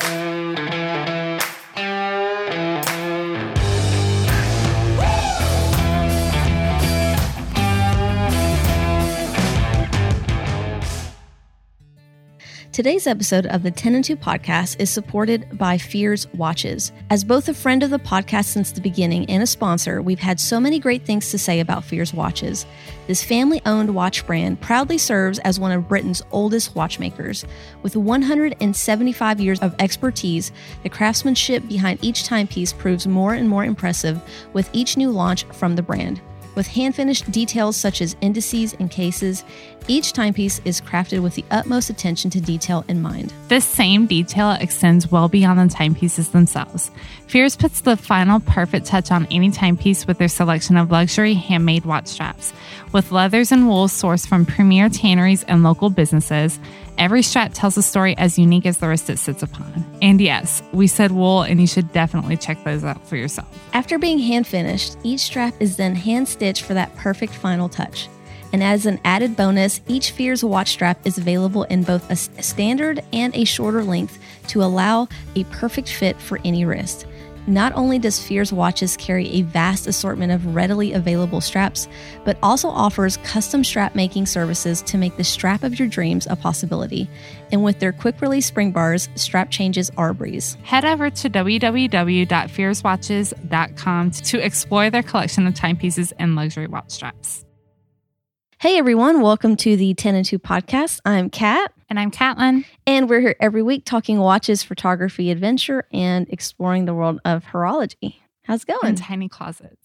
Bye. Today's episode of the 10 and 2 podcast is supported by Fears Watches. As both a friend of the podcast since the beginning and a sponsor, we've had so many great things to say about Fears Watches. This family owned watch brand proudly serves as one of Britain's oldest watchmakers. With 175 years of expertise, the craftsmanship behind each timepiece proves more and more impressive with each new launch from the brand. With hand finished details such as indices and cases, each timepiece is crafted with the utmost attention to detail in mind. This same detail extends well beyond the timepieces themselves. Fears puts the final perfect touch on any timepiece with their selection of luxury handmade watch straps. With leathers and wools sourced from premier tanneries and local businesses, every strap tells a story as unique as the wrist it sits upon. And yes, we said wool, and you should definitely check those out for yourself. After being hand finished, each strap is then hand stitched for that perfect final touch. And as an added bonus, each Fears watch strap is available in both a standard and a shorter length to allow a perfect fit for any wrist. Not only does Fears Watches carry a vast assortment of readily available straps, but also offers custom strap making services to make the strap of your dreams a possibility. And with their quick release spring bars, strap changes are a breeze. Head over to www.fearswatches.com to explore their collection of timepieces and luxury watch straps. Hey everyone, welcome to the 10 and 2 podcast. I'm Kat. And I'm Catlin. And we're here every week talking watches, photography, adventure, and exploring the world of horology. How's it going? In tiny closets.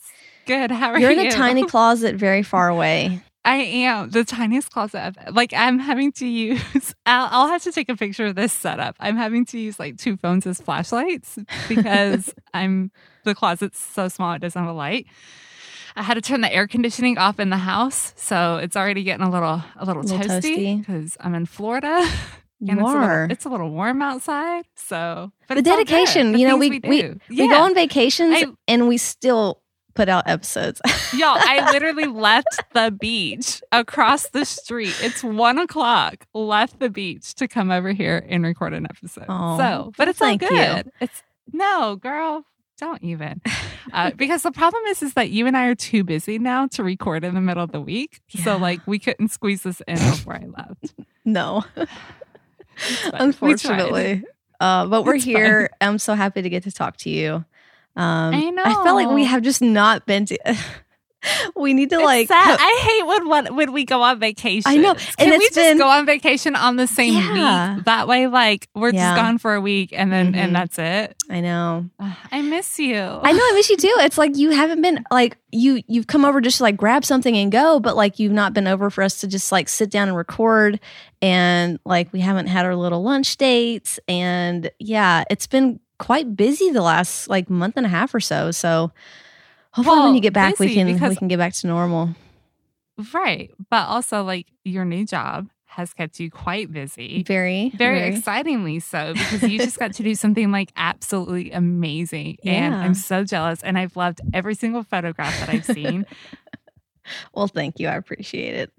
Good. How are You're you? in a tiny closet very far away. I am the tiniest closet. I've, like I'm having to use. I'll, I'll have to take a picture of this setup. I'm having to use like two phones as flashlights because I'm the closet's so small it doesn't have a light. I had to turn the air conditioning off in the house, so it's already getting a little a little, A little toasty because I'm in Florida. And it's a, little, it's a little warm outside, so but the good. dedication, The you know, we we, we, do. we go on vacations I- and we still put out episodes. Y'all, I literally left the beach across the street. It's one o'clock. Left the beach to come over here and record an episode. Aw, so, but it's all thank you. good. It's no, girl, don't even. Uh, because the problem is, is that you and I are too busy now to record in the middle of the week. So, like, we couldn't squeeze this in before I left. no, unfortunately. Uh, but we're It's here. I'm so happy to get to talk to you. Um, I I felt like we have just not been to. we need to It's like. sad. I hate when, when when we go on vacation. I know, Can and we just been- go on vacation on the same Yeah. week? That way, like we're Yeah. just gone for a week and then Mhm. and that's it. I know. I miss you. I know. I miss you too. It's like you haven't been like you. You've come over just to like grab something and go, but like you've not been over for us to just like sit down and record. And like we haven't had our little lunch dates. And yeah, it's been quite busy the last like month and a half or so. So hopefully when you get back, we can we can get back to normal. Right, but also like your new job has kept you quite busy. Very Very excitingly so because you just got to do something like absolutely amazing. And I'm so jealous. And I've loved every single photograph that I've seen. Well, thank you. I appreciate it.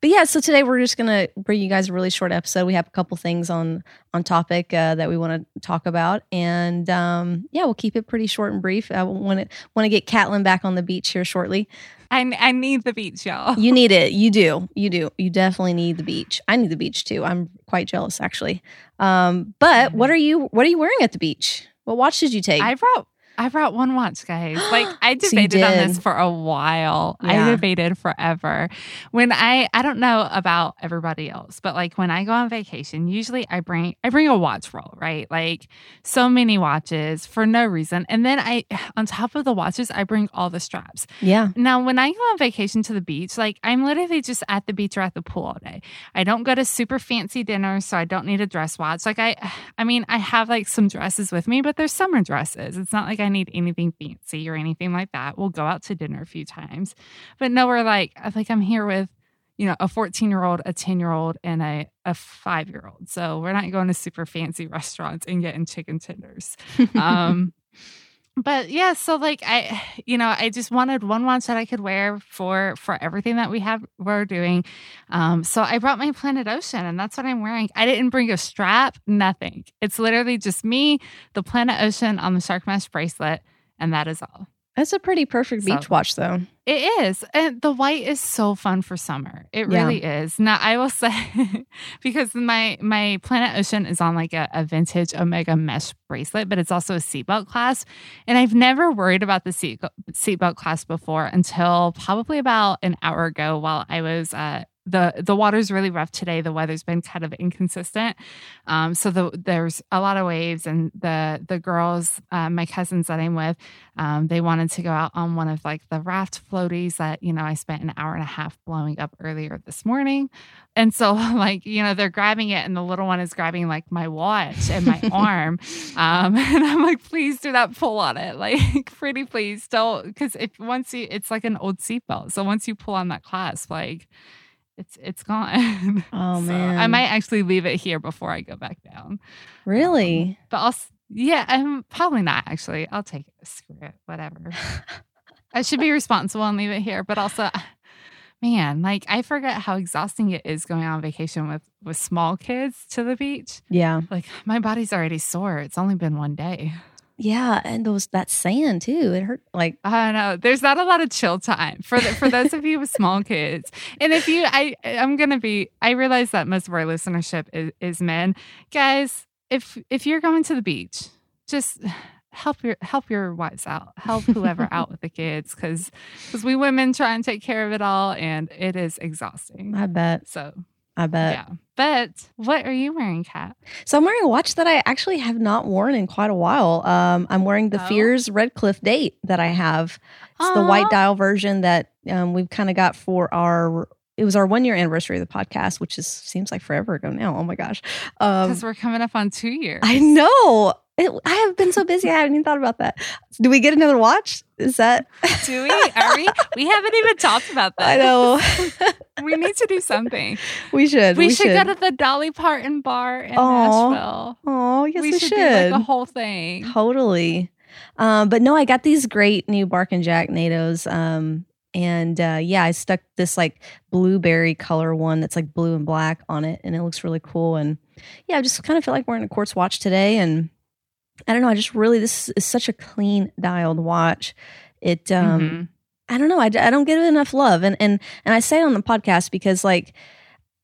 But yeah, so today we're just gonna bring you guys a really short episode. We have a couple things on on topic uh, that we want to talk about, and um, yeah, we'll keep it pretty short and brief. I want to want to get Catlin back on the beach here shortly. I, I need the beach, y'all. You need it. You do. You do. You definitely need the beach. I need the beach too. I'm quite jealous actually. Um, but what are you What are you wearing at the beach? What watch did you take? I brought I brought one watch, guys. Like I So debated on this for a while. Yeah. I debated forever. When I I don't know about everybody else, but like when I go on vacation, usually I bring I bring a watch roll, right? Like so many watches for no reason. And then I on top of the watches, I bring all the straps. yeah. Now, when I go on vacation to the beach, like I'm literally just at the beach or at the pool all day. I don't go to super fancy dinners, so I don't need a dress watch. Like I, I mean, I have like some dresses with me, but they're summer dresses. It's not like I need anything fancy or anything like that. We'll go out to dinner a few times, but nowhere like I like I'm here with. You know, a 14 year old, a 10 year old, and a, a five year old. So we're not going to super fancy restaurants and getting chicken tenders. Um, but yeah, so like I, you know, I just wanted one watch that I could wear for for everything that we have we're doing. Um, so I brought my Planet Ocean, and that's what I'm wearing. I didn't bring a strap, nothing. It's literally just me, the Planet Ocean on the shark mesh bracelet, and that is all. That's a pretty perfect beach watch, though. It is. And the white is so fun for summer. It yeah. really is. Now, I will say, because my my Planet Ocean is on like a, a vintage Omega mesh bracelet, but it's also a seatbelt clasp. And I've never worried about the seat, seatbelt clasp before until probably about an hour ago while I was uh, the the water's really rough today. The weather's been kind of inconsistent, um, so the, there's a lot of waves. And the the girls, uh, my cousins that I'm with, um, they wanted to go out on one of like the raft floaties that you know I spent an hour and a half blowing up earlier this morning. And so like you know they're grabbing it, and the little one is grabbing like my watch and my arm, um, and I'm like, please do not pull on it, like pretty please don't, because if once you, it's like an old seatbelt, so once you pull on that clasp, like it's it's gone. Oh so man. I might actually leave it here before I go back down. Really? Um, but I'll yeah, I'm probably not actually. I'll take it. Screw it. Whatever. I should be responsible and leave it here, but also man, like I forget how exhausting it is going on vacation with with small kids to the beach. Yeah. Like my body's already sore. It's only been one day. Yeah, and those that sand too. It hurt. Like I know. There's not a lot of chill time for the, for those of you with small kids. And if you, I, I'm gonna be. I realize that most of our listenership is, is men, guys. If if you're going to the beach, just help your help your wives out help whoever out with the kids because because we women try and take care of it all and it is exhausting i bet so I bet. Yeah. But what are you wearing, Kat? So I'm wearing a watch that I actually have not worn in quite a while. Um, I'm wearing the oh. Fears Redcliffe date that I have. It's Aww. the white dial version that um, we've kind of got for our. It was our one year anniversary of the podcast, which is seems like forever ago now. Oh my gosh! Because um, we're coming up on two years. I know. It, I have been so busy. I haven't even thought about that. Do we get another watch? Is that? Do we? Are we? We haven't even talked about that. I know. we need to do something. We should. We, we should, should, go to the Dolly Parton bar in Aww. Nashville. Oh, yes, we, we should. should. Do like the whole thing. Totally. Um, but no, I got these great new Bark and Jack NATOs. Um, and uh, yeah, I stuck this like blueberry color one that's like blue and black on it, and it looks really cool. And yeah, I just kind of feel like wearing a quartz watch today, and I don't know. I just really this is such a clean dialed watch. It um mm-hmm. I don't know. I, I don't give it enough love, and and and I say it on the podcast because like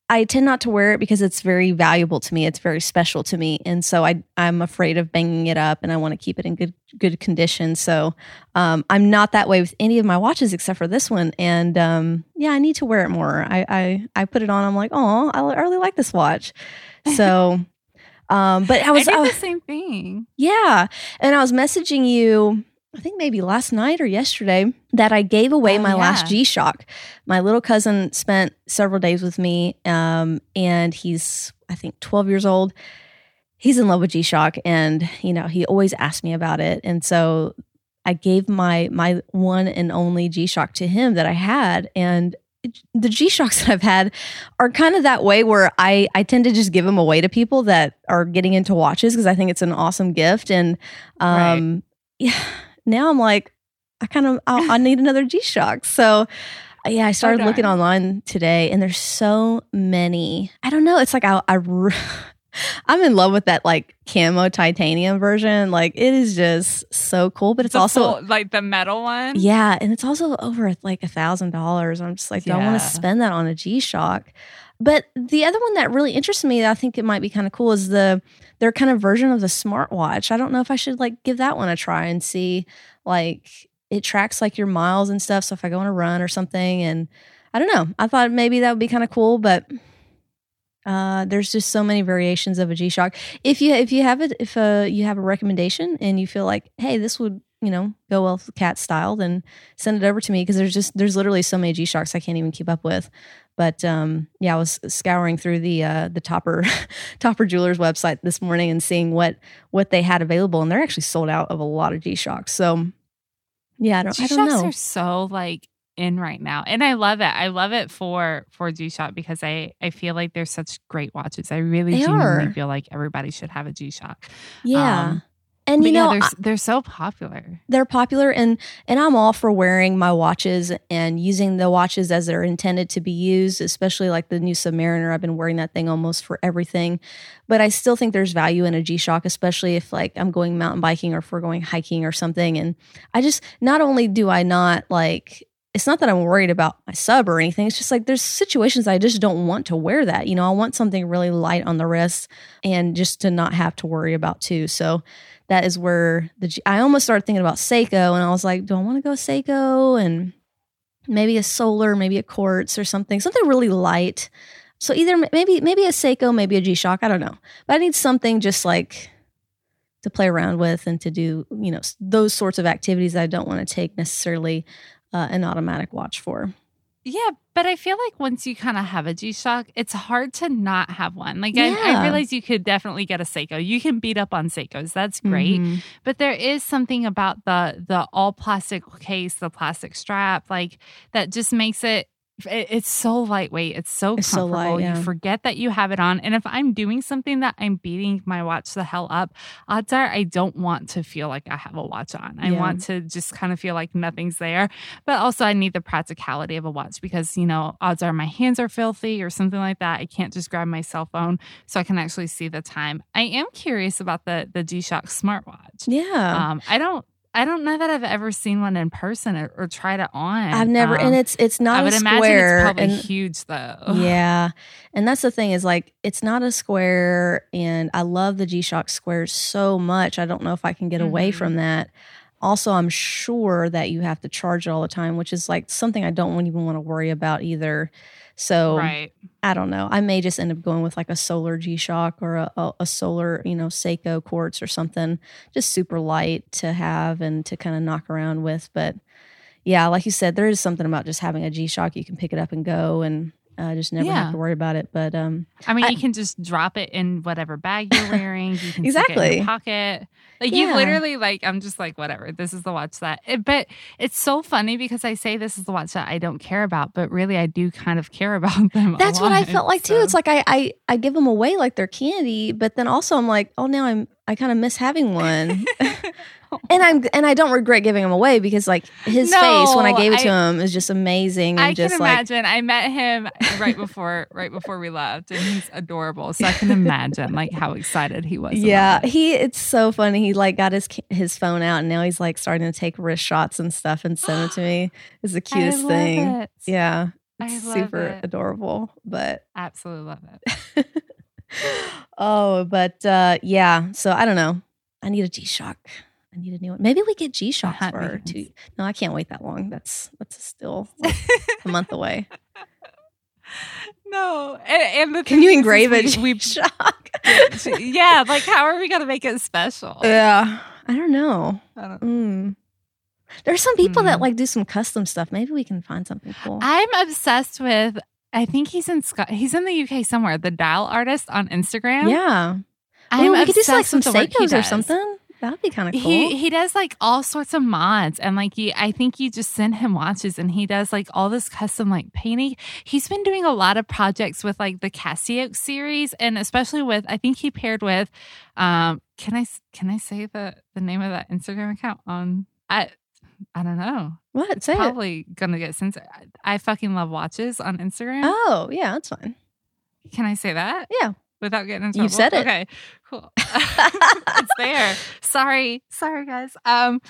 I tend not to wear it because it's very valuable to me. It's very special to me, and so I I'm afraid of banging it up, and I want to keep it in good good condition. So um, I'm not that way with any of my watches except for this one. And um, yeah, I need to wear it more. I I, I put it on. I'm like, oh, I, I really like this watch. So um, but I was I did the same thing. Yeah, and I was messaging you. I think maybe last night or yesterday that I gave away oh, my yeah. last G Shock. My little cousin spent several days with me, um, and he's I think 12 years old. He's in love with G Shock, and you know he always asked me about it, and so I gave my my one and only G Shock to him that I had, and the G Shocks that I've had are kind of that way where I, I tend to just give them away to people that are getting into watches because I think it's an awesome gift. And um, right. yeah, now I'm like, I kind of I, I need another G Shock. So yeah, I started oh, looking online today, and there's so many. I don't know. It's like I, I I'm in love with that like camo titanium version. Like it is just so cool, but it's the also full, like the metal one. Yeah, and it's also over like a thousand dollars. I'm just like, yeah. don't want to spend that on a G Shock. But the other one that really interests me, that I think it might be kind of cool, is the their kind of version of the smartwatch. I don't know if I should like give that one a try and see like it tracks like your miles and stuff. So if I go on a run or something, and I don't know, I thought maybe that would be kind of cool, but uh, there's just so many variations of a G Shock. If you if you have it, if uh, you have a recommendation and you feel like, hey, this would you know go well with cat style, then send it over to me because there's just there's literally so many G Shocks I can't even keep up with. But um, yeah, I was scouring through the uh, the Topper Topper Jewelers website this morning and seeing what what they had available, and they're actually sold out of a lot of G Shocks. So yeah, I don't, G-Shocks I don't know. are so like in right now and i love it i love it for for g-shock because i i feel like they're such great watches i really they genuinely are. feel like everybody should have a g-shock yeah um, And you yeah, know, they're, I- they're so popular. they're popular and and I'm all for wearing my watches and using the watches as they're intended to be used, especially like the new Submariner. I've been wearing that thing almost for everything. But I still think there's value in a G-Shock, especially if like I'm going mountain biking or if we're going hiking or something. And I just not only do I not like it's not that I'm worried about my sub or anything. It's just like there's situations I just don't want to wear that. You know, I want something really light on the wrist and just to not have to worry about too. So that is where the G- I almost started thinking about Seiko, and I was like, do I want to go Seiko and maybe a solar, maybe a quartz or something, something really light. So either maybe maybe a Seiko, maybe a G Shock. I don't know, but I need something just like to play around with and to do you know those sorts of activities I don't want to take necessarily uh, an automatic watch for. Yeah, but I feel like once you kind of have a G Shock, it's hard to not have one. Like I, Yeah. I realize you could definitely get a Seiko. You can beat up on Seikos. That's great. Mhm. But there is something about the the all plastic case, the plastic strap, like that just makes it. It- It's so lightweight. It's so It's so comfortable. light, yeah. You forget that you have it on. And if I'm doing something that I'm beating my watch the hell up, odds are I don't want to feel like I have a watch on. I Yeah. want to just kind of feel like nothing's there. But also, I need the practicality of a watch because, you know, odds are my hands are filthy or something like that. I can't just grab my cell phone so I can actually see the time. I am curious about the the G Shock smartwatch. Yeah. Um, I don't. I don't know that I've ever seen one in person or, or tried it on. I've never, Um, and it's it's not I would a imagine square, it's probably and huge though. yeah, and that's the thing is like it's not a square, and I love the G Shock squares so much. I don't know if I can get away Mhm. from that. Also, I'm sure that you have to charge it all the time, which is like something I don't even want to worry about either. So Right. I don't know. I may just end up going with like a solar G Shock or a, a, a solar, you know, Seiko quartz or something, just super light to have and to kind of knock around with. But yeah, like you said, there is something about just having a G Shock. You can pick it up and go and uh, just never Yeah. have to worry about it. But um, I mean, I- you can just drop it in whatever bag you're wearing. You can stick it in Exactly. your pocket. Like Yeah. you literally like I'm just like whatever. This is the watch that. It, but it's so funny because I say this is the watch that I don't care about, but really I do kind of care about them. that's what I felt like too. It's like I, I I give them away like they're candy, but then also I'm like, oh, now I'm I kind of miss having one. And I'm and I don't regret giving him away because like his No, face when I gave it to I- him is just amazing and I just can like imagine. I met him right before right before we left, and he's adorable. So I can imagine like how excited he was. about yeah it. he it's so funny he like got his his phone out and now he's like starting to take wrist shots and stuff and send it to me it's the cutest thing it. yeah I love super it. adorable but Absolutely love it. oh but uh yeah so i don't know i need a g-shock i need a new one maybe we get g-shocks for beans. two no i can't wait that long that's that's still like a month away No, and, and the can you engrave it? we- we g-shock yeah, like how are we gonna make it special? yeah i don't know I don't- Mm. There's some people that Mm. like do some custom stuff. Maybe we can find something cool. I'm obsessed with. I think he's in Scott. he's in the UK somewhere. The Dial Artist on Instagram. yeah. I'm Ooh, we could do like some with the work he Seikos or something. That'd be kind of cool. He he does like all sorts of mods and like you, I think you just send him watches and he does like all this custom like painting. He's been doing a lot of projects with like the Casio series and especially with I think he paired with um can I can I say the the name of that Instagram account on I I don't know. what? Say it. Probably gonna get censored. I I fucking love watches on Instagram. Oh, yeah, that's fine. Can I say that? Yeah. Without getting in trouble. You've said it. Okay. Cool. it's there. Sorry. Sorry guys. Um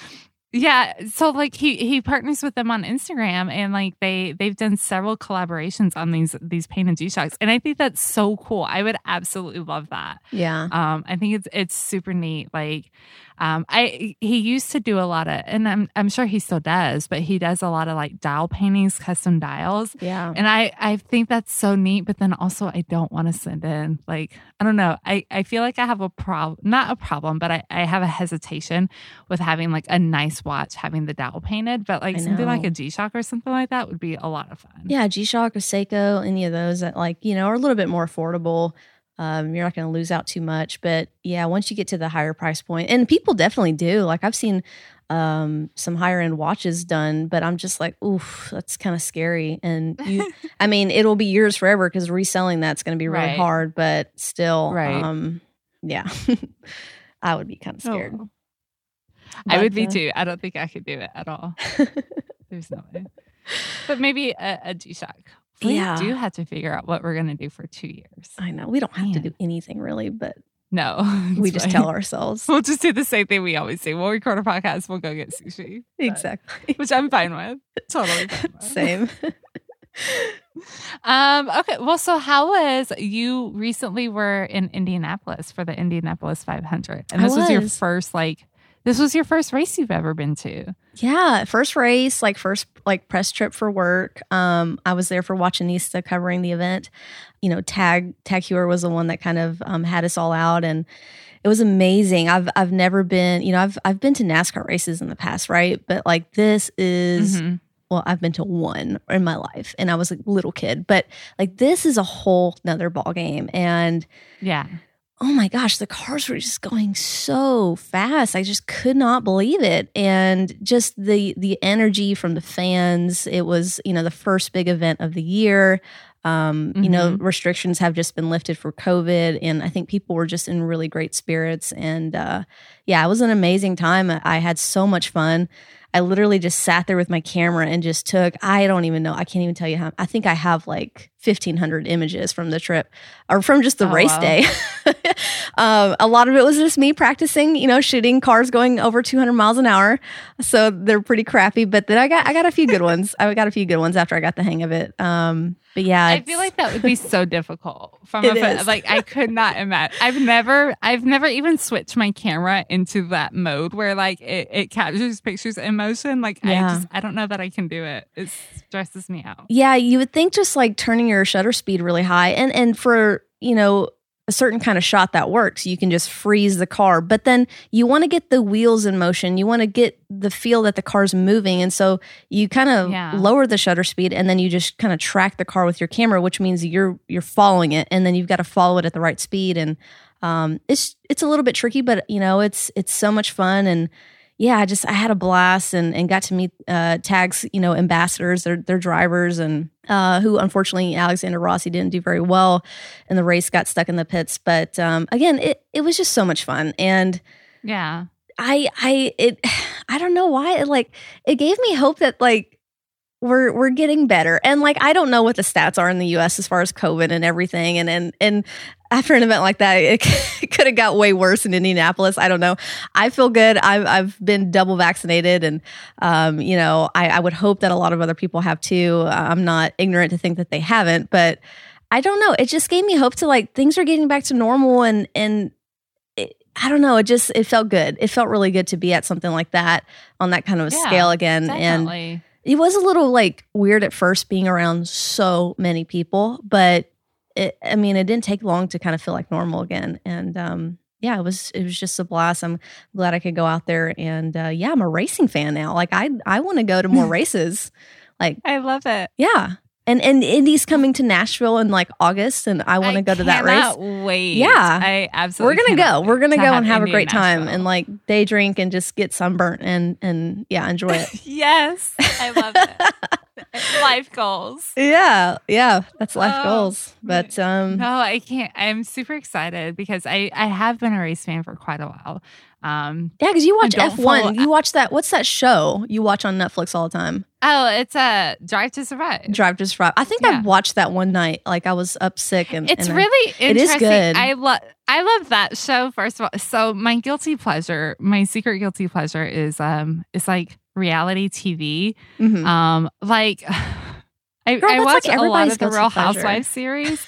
yeah, so like he he partners with them on Instagram and like they they've done several collaborations on these these painted G Shocks and I think that's so cool. I would absolutely love that. Yeah. Um, I think it's it's super neat. Like, um, I he used to do a lot of, and I'm I'm sure he still does, but he does a lot of like dial paintings, custom dials, Yeah. and I I think that's so neat. But then also, I don't want to send in like I don't know. I I feel like I have a problem, not a problem, but I I have a hesitation with having like a nice watch having the dial painted, but like something like a G Shock or something like that would be a lot of fun. Yeah, G Shock or Seiko, any of those that like, you know, are a little bit more affordable. Um, you're not going to lose out too much. But yeah, once you get to the higher price point, and people definitely do. Like I've seen um some higher end watches done, but I'm just like, oof, that's kind of scary. And you I mean, it'll be yours forever because reselling that's going to be really Right. hard, but still, Right. um, yeah, I would be kind of scared. Oh. I would be too. I don't think I could do it at all. There's no way. But maybe a, a G Shock. We Yeah. do have to figure out what we're going to do for two years. I know we don't have to do anything really, but No. we just fine. tell ourselves We'll just do the same thing we always do. We'll record a podcast. We'll go get sushi. But- exactly Which I'm fine with. Totally fine with. same. Um, okay. Well, so how was you recently were in Indianapolis for the Indianapolis 500? And this was. your first, like, this was your first race you've ever been to. Yeah, first race, like first like press trip for work. Um, I was there for Watchonista covering the event. You know, Tag Tag Heuer was the one that kind of um, had us all out, and it was amazing. I've I've never been, you know, I've I've been to NASCAR races in the past, right? But like this is Mhm. well, I've been to one in my life, and I was a little kid, but like this is a whole nother ball game, and Yeah. Oh my gosh, the cars were just going so fast. I just could not believe it. And just the the energy from the fans. It was, you know, the first big event of the year. Um, you know, restrictions have just been lifted for COVID, and I think people were just in really great spirits. And uh, yeah, it was an amazing time. I had so much fun. I literally just sat there with my camera and just took, I don't even know, I can't even tell you how, I think I have like 1,500 images from the trip or from just the Oh, race wow. day. um, a lot of it was just me practicing, you know, shooting cars going over 200 miles an hour. So they're pretty crappy, but then I got, I got a few good ones. I got a few good ones after I got the hang of it. Um, but yeah, I feel like that would be so difficult from a is. like I could not imagine. I've never I've never even switched my camera into that mode where like it, it captures pictures in motion. Like I just I don't know that I can do it. It stresses me out. Yeah, you would think just like turning your shutter speed really high and and for, you know, a certain kind of shot that works, you can just freeze the car. But then you want to get the wheels in motion. You want to get the feel that the car's moving. And so you kind of Yeah. lower the shutter speed and then you just kind of track the car with your camera, which means you're you're following it and then you've got to follow it at the right speed and um it's it's a little bit tricky, but you know, it's it's so much fun and yeah, I just I had a blast and and got to meet uh tags, you know, ambassadors, their their drivers and uh who unfortunately Alexander Rossi didn't do very well and the race got stuck in the pits. But um again, it it was just so much fun. And Yeah. I I it I don't know why it like it gave me hope that like we're we're getting better. And like I don't know what the stats are in the US as far as COVID and everything and and and after an event like that it, could have got way worse in Indianapolis. I don't know. I feel good. I've I've been double vaccinated and um you know, I I would hope that a lot of other people have too. I'm not ignorant to think that they haven't, but I don't know. It just gave me hope to like things are getting back to normal and and it, I don't know. It just it felt good. It felt really good to be at something like that on that kind of a Yeah, scale again. And Definitely. It was a little like weird at first being around so many people, but it, I mean, it didn't take long to kind of feel like normal again. And um, yeah, it was it was just a blast. I'm glad I could go out there and uh, yeah, I'm a racing fan now. Like I I want to go to more races. Like I love it. yeah. And and Indy's coming to Nashville in like August, and I want to go to that race. Wait. Yeah. I absolutely. We're gonna go. We're gonna to go and have a great time and like day drink and just get sunburnt and and yeah, enjoy it. yes, I love it. Life goals. yeah, yeah, that's life Oh, goals. But um, No, I can't. I'm super excited because I I have been a race fan for quite a while. Um, yeah, because you watch F one. follow- You watch that. What's that show you watch on Netflix all the time? oh, it's a Drive to Survive. Drive to Survive. I think Yeah. I watched that one night. Like I was up sick and It's and I- really It is interesting. good. I love I love that show. First of all, so my guilty pleasure, my secret guilty pleasure is um, it's like reality TV. Mhm. Um, like I, Girl, I watch like a lot of the Real. Housewives series.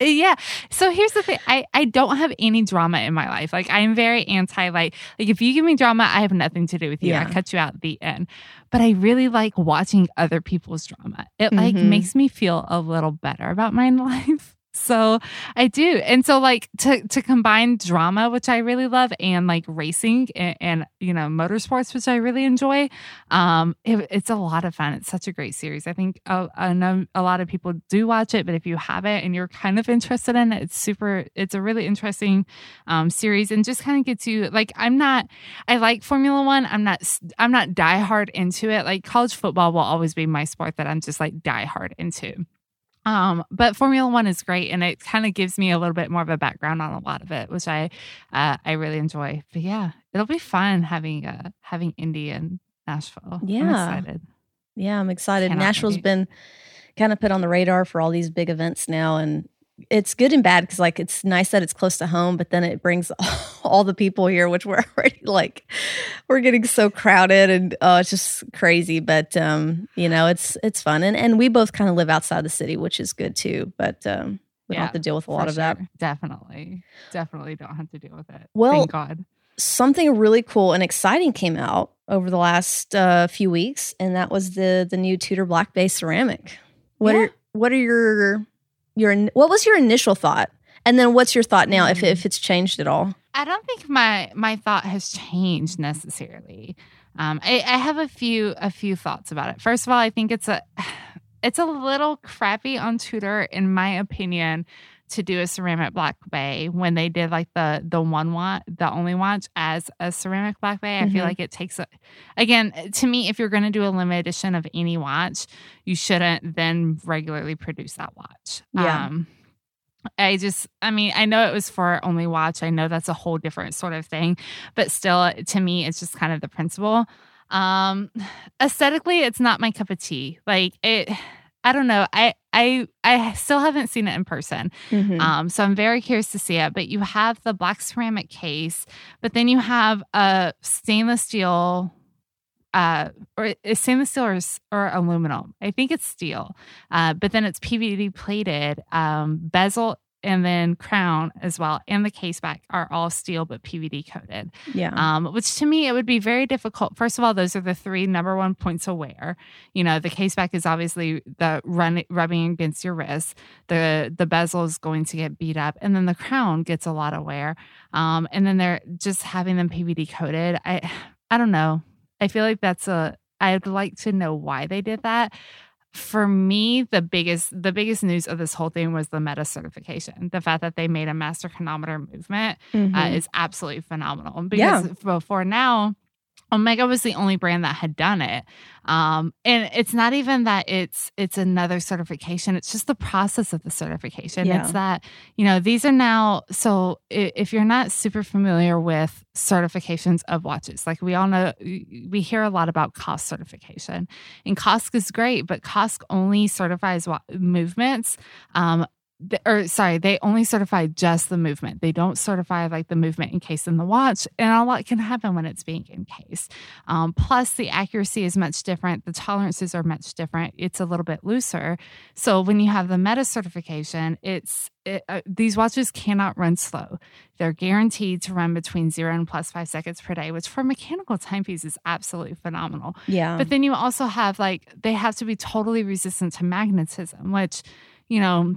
yeah. So here's the thing. I, I don't have any drama in my life. Like I'm very anti like like if you give me drama, I have nothing to do with you. I cut you out at the end. But I really like watching other people's drama. It like Mhm. makes me feel a little better about my life. So I do. And so like to to combine drama, which I really love, and like racing and, and you know, motorsports, which I really enjoy. Um, it, it's a lot of fun. It's such a great series. I think uh, I know a lot of people do watch it, but if you haven't and you're kind of interested in it, it's super. It's a really interesting um, series, and just kind of gets you like I'm not. I like Formula One. I'm not. I'm not diehard into it. Like college football will always be my sport that I'm just like diehard into. Um, but Formula One is great, and it kind of gives me a little bit more of a background on a lot of it, which I uh, I really enjoy. But yeah, it'll be fun having uh, having Indy and Nashville. Yeah, I'm excited. Yeah, I'm excited. Cannot Nashville's wait. been kind of put on the radar for all these big events now, and it's good and bad because like it's nice that it's close to home, but then it brings all the people here, which we're already like we're getting so crowded and oh, it's just crazy. But um, you know, it's it's fun, and and we both kind of live outside the city, which is good too. But um, we don't have to deal with a lot of that. Definitely, definitely don't have to deal with it. Well, Thank God. something really cool and exciting came out over the last uh, few weeks, and that was the the new Tudor Black Bay ceramic. What Yeah. are what are your your what was your initial thought, and then what's your thought now if Mm. if it's changed at all? I don't think my my thought has changed necessarily. Um, I, I have a few a few thoughts about it. First of all, I think it's a it's a little crappy on Tudor, in my opinion, to do a ceramic black bay when they did like the the one watch, the only watch as a ceramic black bay. I Mhm. feel like it takes a again to me if you're going to do a limited edition of any watch, you shouldn't then regularly produce that watch. Yeah. Um, I just, I mean, I know it was for only watch. I know that's a whole different sort of thing, but still, to me, it's just kind of the principle. Um, aesthetically, it's not my cup of tea. Like it, I don't know. I, I, I still haven't seen it in person. Mhm. Um, so I'm very curious to see it. But you have the black ceramic case, but then you have a stainless steel, uh, or is stainless steel or, or aluminum. I think it's steel, uh, but then it's PVD plated, um, bezel. And then crown as well, and the case back are all steel but PVD coated. yeah, Um, which to me it would be very difficult. First of all, those are the three number one points of wear. You know, the case back is obviously the run rubbing against your wrist. The the bezel is going to get beat up, and then the crown gets a lot of wear. Um, and then they're just having them PVD coated. I I don't know. I feel like that's a. I'd like to know why they did that. For me, the biggest the biggest news of this whole thing was the METAS certification. The fact that they made a master chronometer movement Mhm. uh, is absolutely phenomenal. Yeah. Because before now, Omega was the only brand that had done it. Um, and it's not even that it's it's another certification. It's just the process of the certification. Yeah. It's that, you know, these are now so if you're not super familiar with certifications of watches, like we all know we hear a lot about COSC certification. And COSC is great, but COSC only certifies wa- movements um, or sorry, they only certify just the movement. They don't certify like the movement encased in the watch, and a lot can happen when it's being encased. Um, plus, the accuracy is much different. The tolerances are much different. It's a little bit looser. So when you have the METAS certification, it's it, uh, these watches cannot run slow. They're guaranteed to run between zero and plus five seconds per day, which for mechanical timepiece is absolutely phenomenal. yeah, But then you also have like they have to be totally resistant to magnetism, which, you know,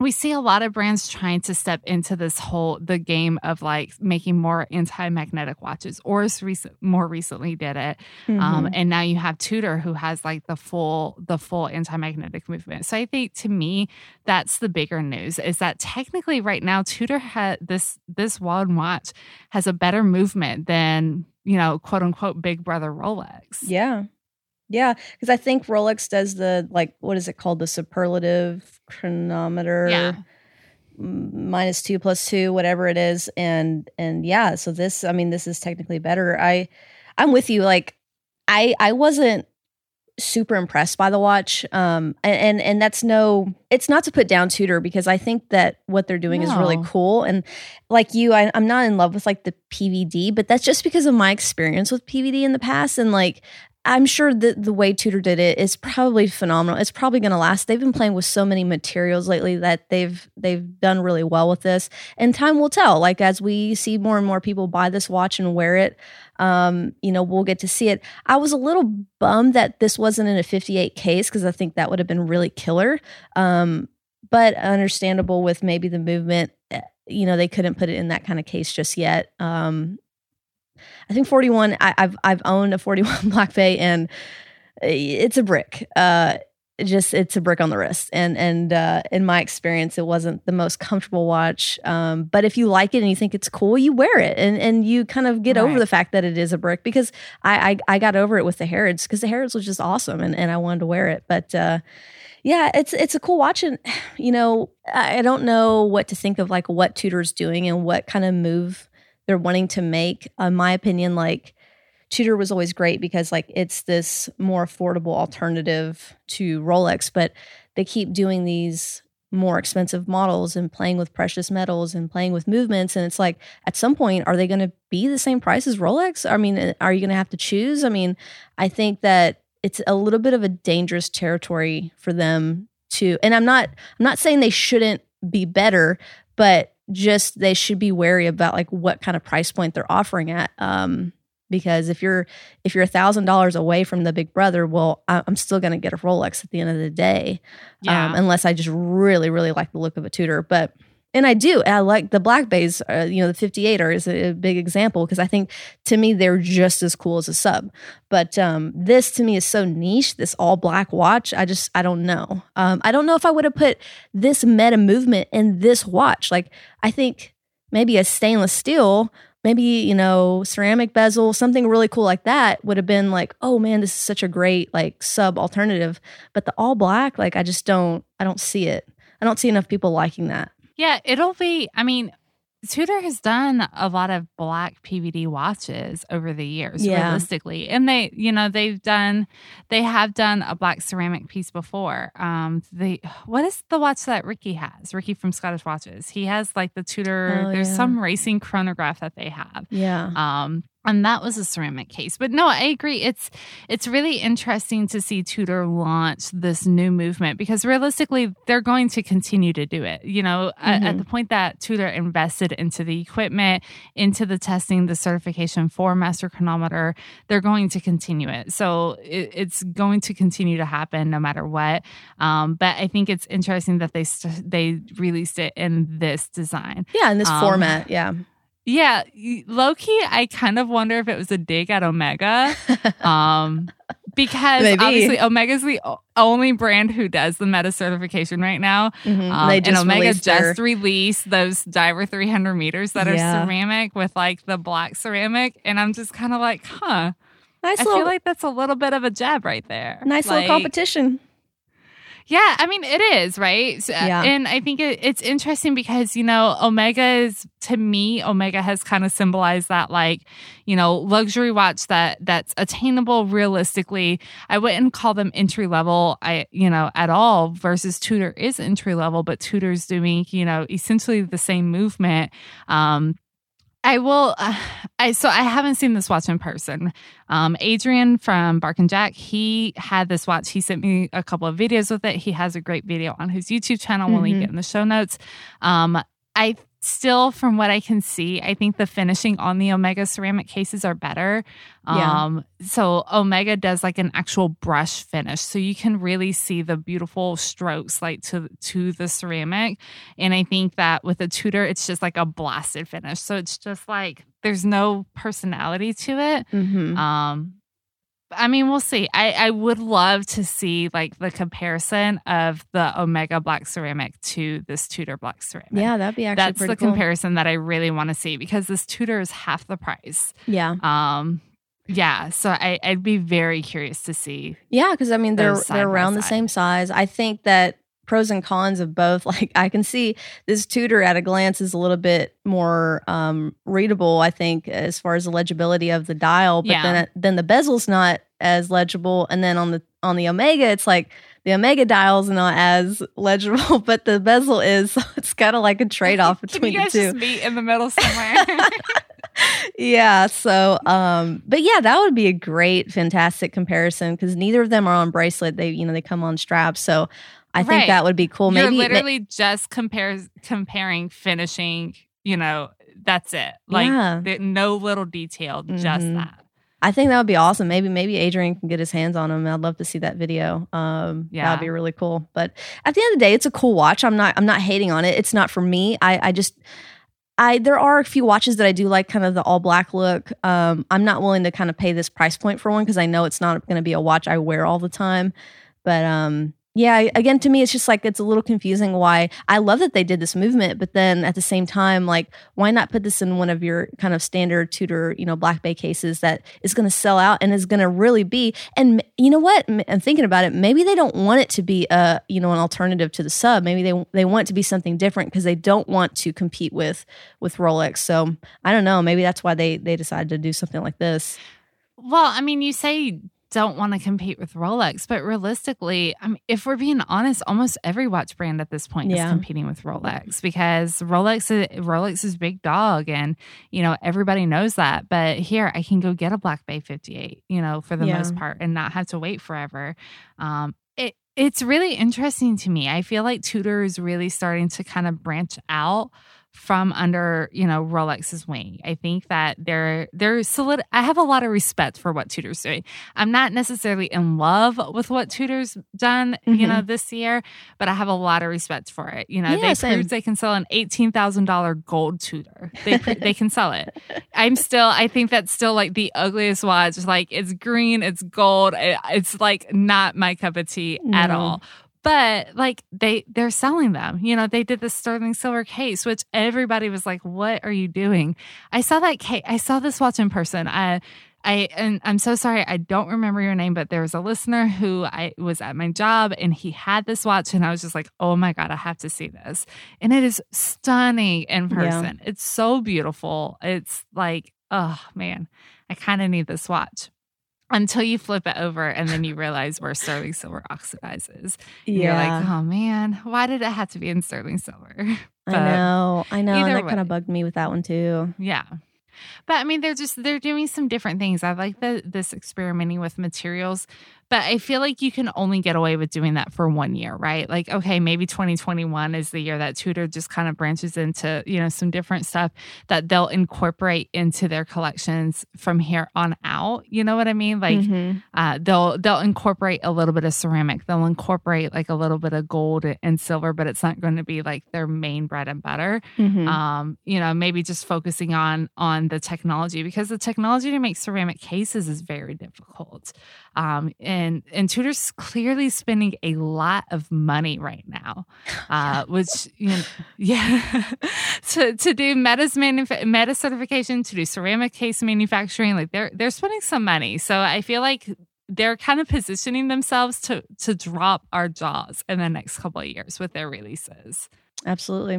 we see a lot of brands trying to step into this whole the game of like making more anti-magnetic watches. Oris recent, more recently did it, um, Mhm. and now you have Tudor who has like the full the full anti-magnetic movement. So I think to me that's the bigger news is that technically right now Tudor had this this one watch has a better movement than you know quote unquote Big Brother Rolex. yeah, yeah. Because I think Rolex does the like what is it called the superlative chronometer. Yeah. minus two plus two whatever it is and and yeah so this i mean this is technically better i i'm with you like i i wasn't super impressed by the watch um and and, and that's no it's not to put down tudor because i think that what they're doing is really cool and like you I, i'm not in love with like the pvd but that's just because of my experience with pvd in the past and like I'm sure that the way Tudor did it is probably phenomenal. It's probably going to last. They've been playing with so many materials lately that they've they've done really well with this, and time will tell. Like as we see more and more people buy this watch and wear it, um, you know, we'll get to see it. I was a little bummed that this wasn't in a 58 case because I think that would have been really killer. Um, but understandable with maybe the movement. eh, You know, they couldn't put it in that kind of case just yet. Um, I think 41. I, I've I've owned a 41 Black Bay and it's a brick. Uh, just it's a brick on the wrist and and uh, in my experience it wasn't the most comfortable watch um, but if you like it and you think it's cool you wear it and and you kind of get right. over the fact that it is a brick because I I, I got over it with the Harrods because the Harrods was just awesome and, and I wanted to wear it but uh, yeah it's it's a cool watch and you know I, I don't know what to think of like what Tudor's doing and what kind of move they're wanting to make in my opinion like Tudor was always great because like it's this more affordable alternative to Rolex, but they keep doing these more expensive models and playing with precious metals and playing with movements and it's like at some point are they going to be the same price as Rolex? I mean, uh, are you going to have to choose? I mean, I think that it's a little bit of a dangerous territory for them to and I'm not I'm not saying they shouldn't be better, but just they should be wary about like what kind of price point they're offering at. Um, because if you're if you're a thousand dollars away from the big brother well i'm still going to get a rolex at the end of the day um, yeah. um, unless i just really really like the look of a tudor but and i do i like the black bays uh, you know the 58 are is a, a big example because i think to me they're just as cool as a sub. But um, this to me is so niche this all black watch i just i don't know. Um, i don't know if i would have put this METAS movement in this watch. Like i think maybe a stainless steel maybe you know ceramic bezel something really cool like that would have been like oh man this is such a great like sub alternative. But the all black like i just don't i don't see it. I don't see enough people liking that yeah it'll be i mean Tudor has done a lot of black PVD watches over the years, yeah. realistically. And they, you know, they've done, they have done a black ceramic piece before. Um, the what is the watch that Ricky has? Ricky from Scottish Watches. He has like the Tudor, oh, there's yeah. some racing chronograph that they have. Yeah. Um, and that was a ceramic case. But no i agree. It's it's really interesting to see tudor launch this new movement because realistically they're going to continue to do it you know mm-hmm. at, at, the point that tudor invested into the equipment into the testing the certification for master chronometer they're going to continue it. So it, it's going to continue to happen no matter what. Um, but i think it's interesting that they st- they released it in this design. Yeah in this um, format. Yeah yeah, low key, I kind of wonder if it was a dig at Omega. Um, because Maybe. obviously Omega's the only brand who does the METAS certification right now. Mm-hmm. Um, and Omega just their... released those diver 300 meters that yeah. are ceramic with like the black ceramic. And I'm just kind of like, huh. Nice I little, feel like that's a little bit of a jab right there. Nice like, little competition. Yeah, I mean, it is, right? Yeah. And I think it, it's interesting because, you know, Omega is, to me, Omega has kind of symbolized that, like, you know, luxury watch that that's attainable realistically. I wouldn't call them entry level, I, you know, at all versus Tudor is entry level, but Tudor's doing, you know, essentially the same movement. Um, I will. Uh, I so I haven't seen this watch in person. Um, Adrian from Bark and Jack, he had this watch. He sent me a couple of videos with it. He has a great video on his YouTube channel. Mm-hmm. We'll link it in the show notes. Um, I still, from what I can see, I think the finishing on the Omega ceramic cases are better. Yeah. Um, so Omega does like an actual brush finish, so you can really see the beautiful strokes like to to the ceramic. And I think that with a Tudor, it's just like a blasted finish. So it's just like there's no personality to it. Mm-hmm. Um, I mean, we'll see. I, I would love to see like the comparison of the Omega Black Ceramic to this Tudor Black Ceramic. Yeah, that'd be actually that's the cool. comparison that I really want to see because this Tudor is half the price. Yeah. Um. Yeah. So I, I'd be very curious to see. Yeah, because I mean they're they're around the same size. I think that pros and cons of both. Like I can see this Tudor at a glance is a little bit more um, readable. I think as far as the legibility of the dial, but yeah. then then the bezel's not as legible, and then on the on the Omega, it's like the Omega dial's not as legible, but the bezel is. So it's kind of like a trade off between the two. Just meet in the middle somewhere. Yeah. So, um, but yeah, that would be a great, fantastic comparison because neither of them are on bracelet. They, you know, they come on straps. So I right. think that would be cool. You're Maybe literally ma- just compares comparing finishing. You know, that's it. Like yeah. no little detail, mm-hmm. just that. I think that would be awesome. Maybe maybe Adrian can get his hands on them. I'd love to see that video. Um, yeah, that'd be really cool. But at the end of the day, it's a cool watch. I'm not I'm not hating on it. It's not for me. I I just I there are a few watches that I do like, kind of the all black look. Um, I'm not willing to kind of pay this price point for one because I know it's not going to be a watch I wear all the time. But um, yeah again to me it's just like it's a little confusing why i love that they did this movement but then at the same time like why not put this in one of your kind of standard tudor you know black bay cases that is going to sell out and is going to really be and you know what? I'm thinking about it maybe they don't want it to be a you know an alternative to the sub. Maybe they they want it to be something different because they don't want to compete with with rolex. So i don't know maybe that's why they they decided to do something like this. Well, I mean, you say don't want to compete with Rolex. But realistically, I mean, if we're being honest, almost every watch brand at this point yeah. is competing with Rolex because Rolex is, Rolex is big dog, and you know everybody knows that. But here, I can go get a Black Bay 58, you know, for the yeah. most part, and not have to wait forever. Um, it it's really interesting to me. I feel like Tudor is really starting to kind of branch out from under you know Rolex's wing. I think that they're they're solid. I have a lot of respect for what Tudor's doing. I'm not necessarily in love with what Tudor's done, mm-hmm. you know, mm-hmm. this year, but I have a lot of respect for it. You know, yeah, they same. proved they can sell an eighteen thousand dollar gold Tudor. They they can sell it. I'm still. I think that's still like the ugliest watch. Like it's green, it's gold. it's like not my cup of tea no. at all but like they they're selling them you know they did the sterling silver case which everybody was like what are you doing i saw that case i saw this watch in person i I and I'm so sorry I don't remember your name, but there was a listener who I was at my job and he had this watch and I was just like, oh my god, I have to see this, and it is stunning in person. Yeah. It's so beautiful. It's like, oh man, I kind of need this watch until you flip it over and then you realize where sterling silver oxidizes. Yeah. You're like, oh man, why did it have to be in sterling silver? But I know, I know. And that kind of bugged me with that one too. Yeah. But I mean, they're just they're doing some different things. I like the this experimenting with materials but I feel like you can only get away with doing that for one year, right? Like, okay, maybe 2021 is the year that Tudor just kind of branches into, you know, some different stuff that they'll incorporate into their collections from here on out. You know what I mean? Like, mm-hmm. uh, they'll they'll incorporate a little bit of ceramic. They'll incorporate like a little bit of gold and silver, but it's not going to be like their main bread and butter. Mm-hmm. Um, you know, maybe just focusing on on the technology because the technology to make ceramic cases is very difficult. Um, and and Tudor's clearly spending a lot of money right now, uh, which you know, yeah, to to do METAS manuf- Meta certification, to do ceramic case manufacturing, like they're they're spending some money. So I feel like they're kind of positioning themselves to to drop our jaws in the next couple of years with their releases. Absolutely.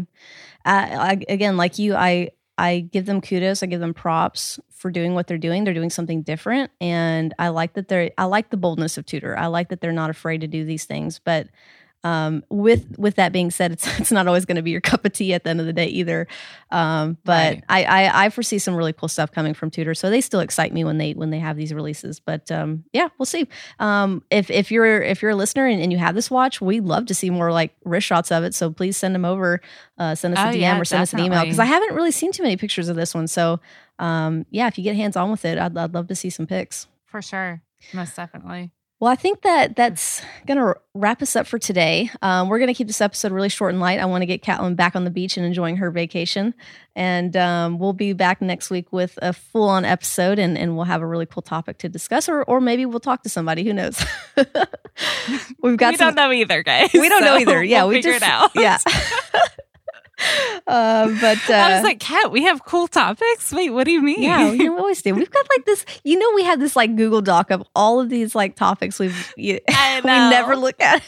Uh, I, again, like you, I I give them kudos. I give them props for doing what they're doing. They're doing something different, and I like that they're. I like the boldness of Tudor. I like that they're not afraid to do these things. But um, with with that being said, it's it's not always going to be your cup of tea at the end of the day either. Um, but right. I, I, I foresee some really cool stuff coming from Tudor, so they still excite me when they when they have these releases. But um, yeah, we'll see. Um, if if you're if you're a listener and, and, you have this watch, we'd love to see more like wrist shots of it. So please send them over. Uh, send us oh, a DM yeah, or send definitely. us an email because I haven't really seen too many pictures of this one. So um, yeah, if you get hands on with it, I'd, I'd love to see some pics. For sure, most definitely. Well, I think that that's going to wrap us up for today. Um, we're going to keep this episode really short and light. I want to get Catlin back on the beach and enjoying her vacation. And um, we'll be back next week with a full on episode and, and we'll have a really cool topic to discuss, or, or maybe we'll talk to somebody. Who knows? We've got we some, don't know either, guys. We don't so know either. Yeah, we'll we just, it out. Yeah. Uh, but uh, I was like, Kat, we have cool topics. Wait, what do you mean? Yeah, we always do. We've got like this. You know, we have this like Google Doc of all of these like topics we've you, we never look at.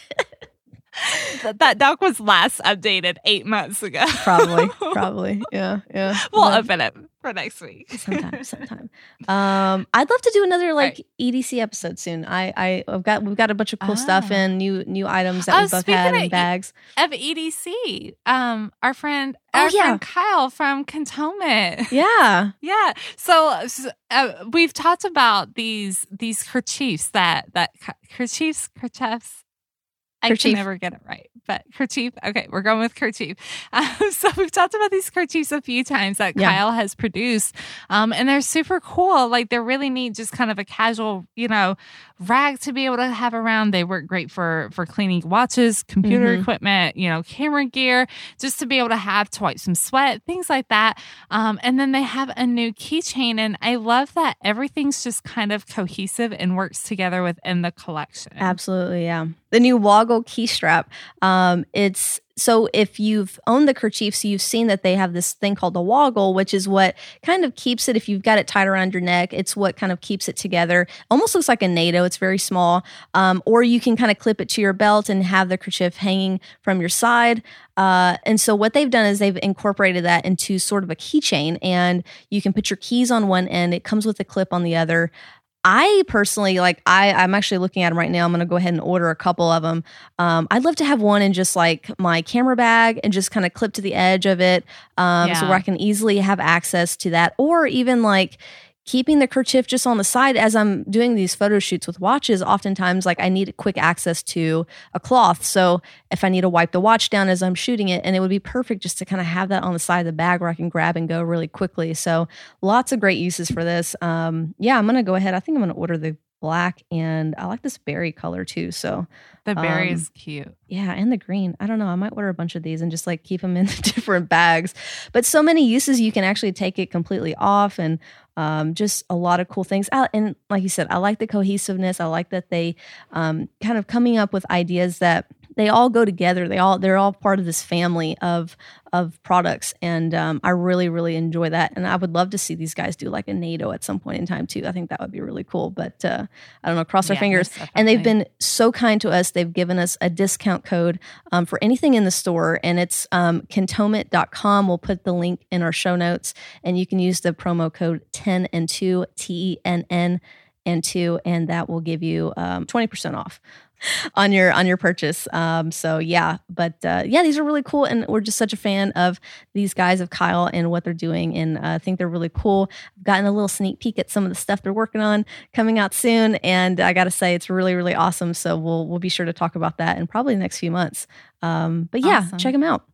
that doc was last updated eight months ago. probably, probably, yeah, yeah. We'll open it for next week. sometime, sometime. Um, I'd love to do another like right. EDC episode soon. I, I, have got we've got a bunch of cool stuff ah. and new new items that oh, we both had in bags of EDC. Um, our friend, oh, our yeah. friend Kyle from Cantonment. Yeah, yeah. So, uh, we've talked about these these kerchiefs that that kerchiefs kerchiefs I kerchief. can never get it right, but kerchief. Okay, we're going with kerchief. Um, so we've talked about these kerchiefs a few times that yeah. Kyle has produced, um, and they're super cool. Like they're really neat, just kind of a casual, you know, rag to be able to have around. They work great for for cleaning watches, computer mm-hmm. equipment, you know, camera gear, just to be able to have to wipe some sweat, things like that. Um, and then they have a new keychain, and I love that everything's just kind of cohesive and works together within the collection. Absolutely, yeah. the new Woggle key strap. Um, it's so if you've owned the kerchiefs, you've seen that they have this thing called the woggle, which is what kind of keeps it. If you've got it tied around your neck, it's what kind of keeps it together. Almost looks like a NATO. It's very small. Um, or you can kind of clip it to your belt and have the kerchief hanging from your side. Uh, and so what they've done is they've incorporated that into sort of a keychain, and you can put your keys on one end. It comes with a clip on the other. I personally like I I'm actually looking at them right now. I'm going to go ahead and order a couple of them. Um, I'd love to have one in just like my camera bag and just kind of clip to the edge of it, um, yeah. so where I can easily have access to that, or even like keeping the kerchief just on the side as I'm doing these photo shoots with watches, oftentimes like I need quick access to a cloth. So if I need to wipe the watch down as I'm shooting it, and it would be perfect just to kind of have that on the side of the bag where I can grab and go really quickly. So lots of great uses for this. Um, yeah, I'm gonna go ahead. I think I'm gonna order the black and I like this berry color too. So the berry um, is cute. Yeah, and the green. I don't know. I might order a bunch of these and just like keep them in different bags. But so many uses you can actually take it completely off and um, just a lot of cool things. I, and like you said, I like the cohesiveness. I like that they um, kind of coming up with ideas that they all go together. They all they're all part of this family of of products, and um, I really really enjoy that. And I would love to see these guys do like a NATO at some point in time too. I think that would be really cool. But uh, I don't know. Cross our yeah, fingers. And they've been so kind to us. They've given us a discount code um, for anything in the store, and it's um, cantonment.com. We'll put the link in our show notes, and you can use the promo code ten and two T E N N and two, and that will give you um, 20% off on your on your purchase. Um, so yeah, but uh, yeah, these are really cool, and we're just such a fan of these guys of Kyle and what they're doing, and uh, I think they're really cool. I've gotten a little sneak peek at some of the stuff they're working on coming out soon, and I got to say it's really really awesome. So we'll we'll be sure to talk about that in probably the next few months. Um, but yeah, awesome. check them out.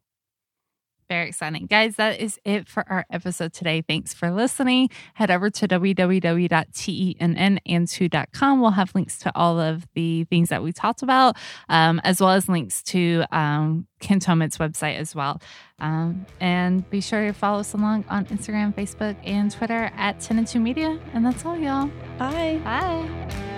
Very exciting. Guys, that is it for our episode today. Thanks for listening. Head over to www.tennand2.com. We'll have links to all of the things that we talked about, um, as well as links to um, Cantonment's website as well. Um, and be sure to follow us along on Instagram, Facebook, and Twitter at 10 and 2 Media. And that's all, y'all. Bye. Bye.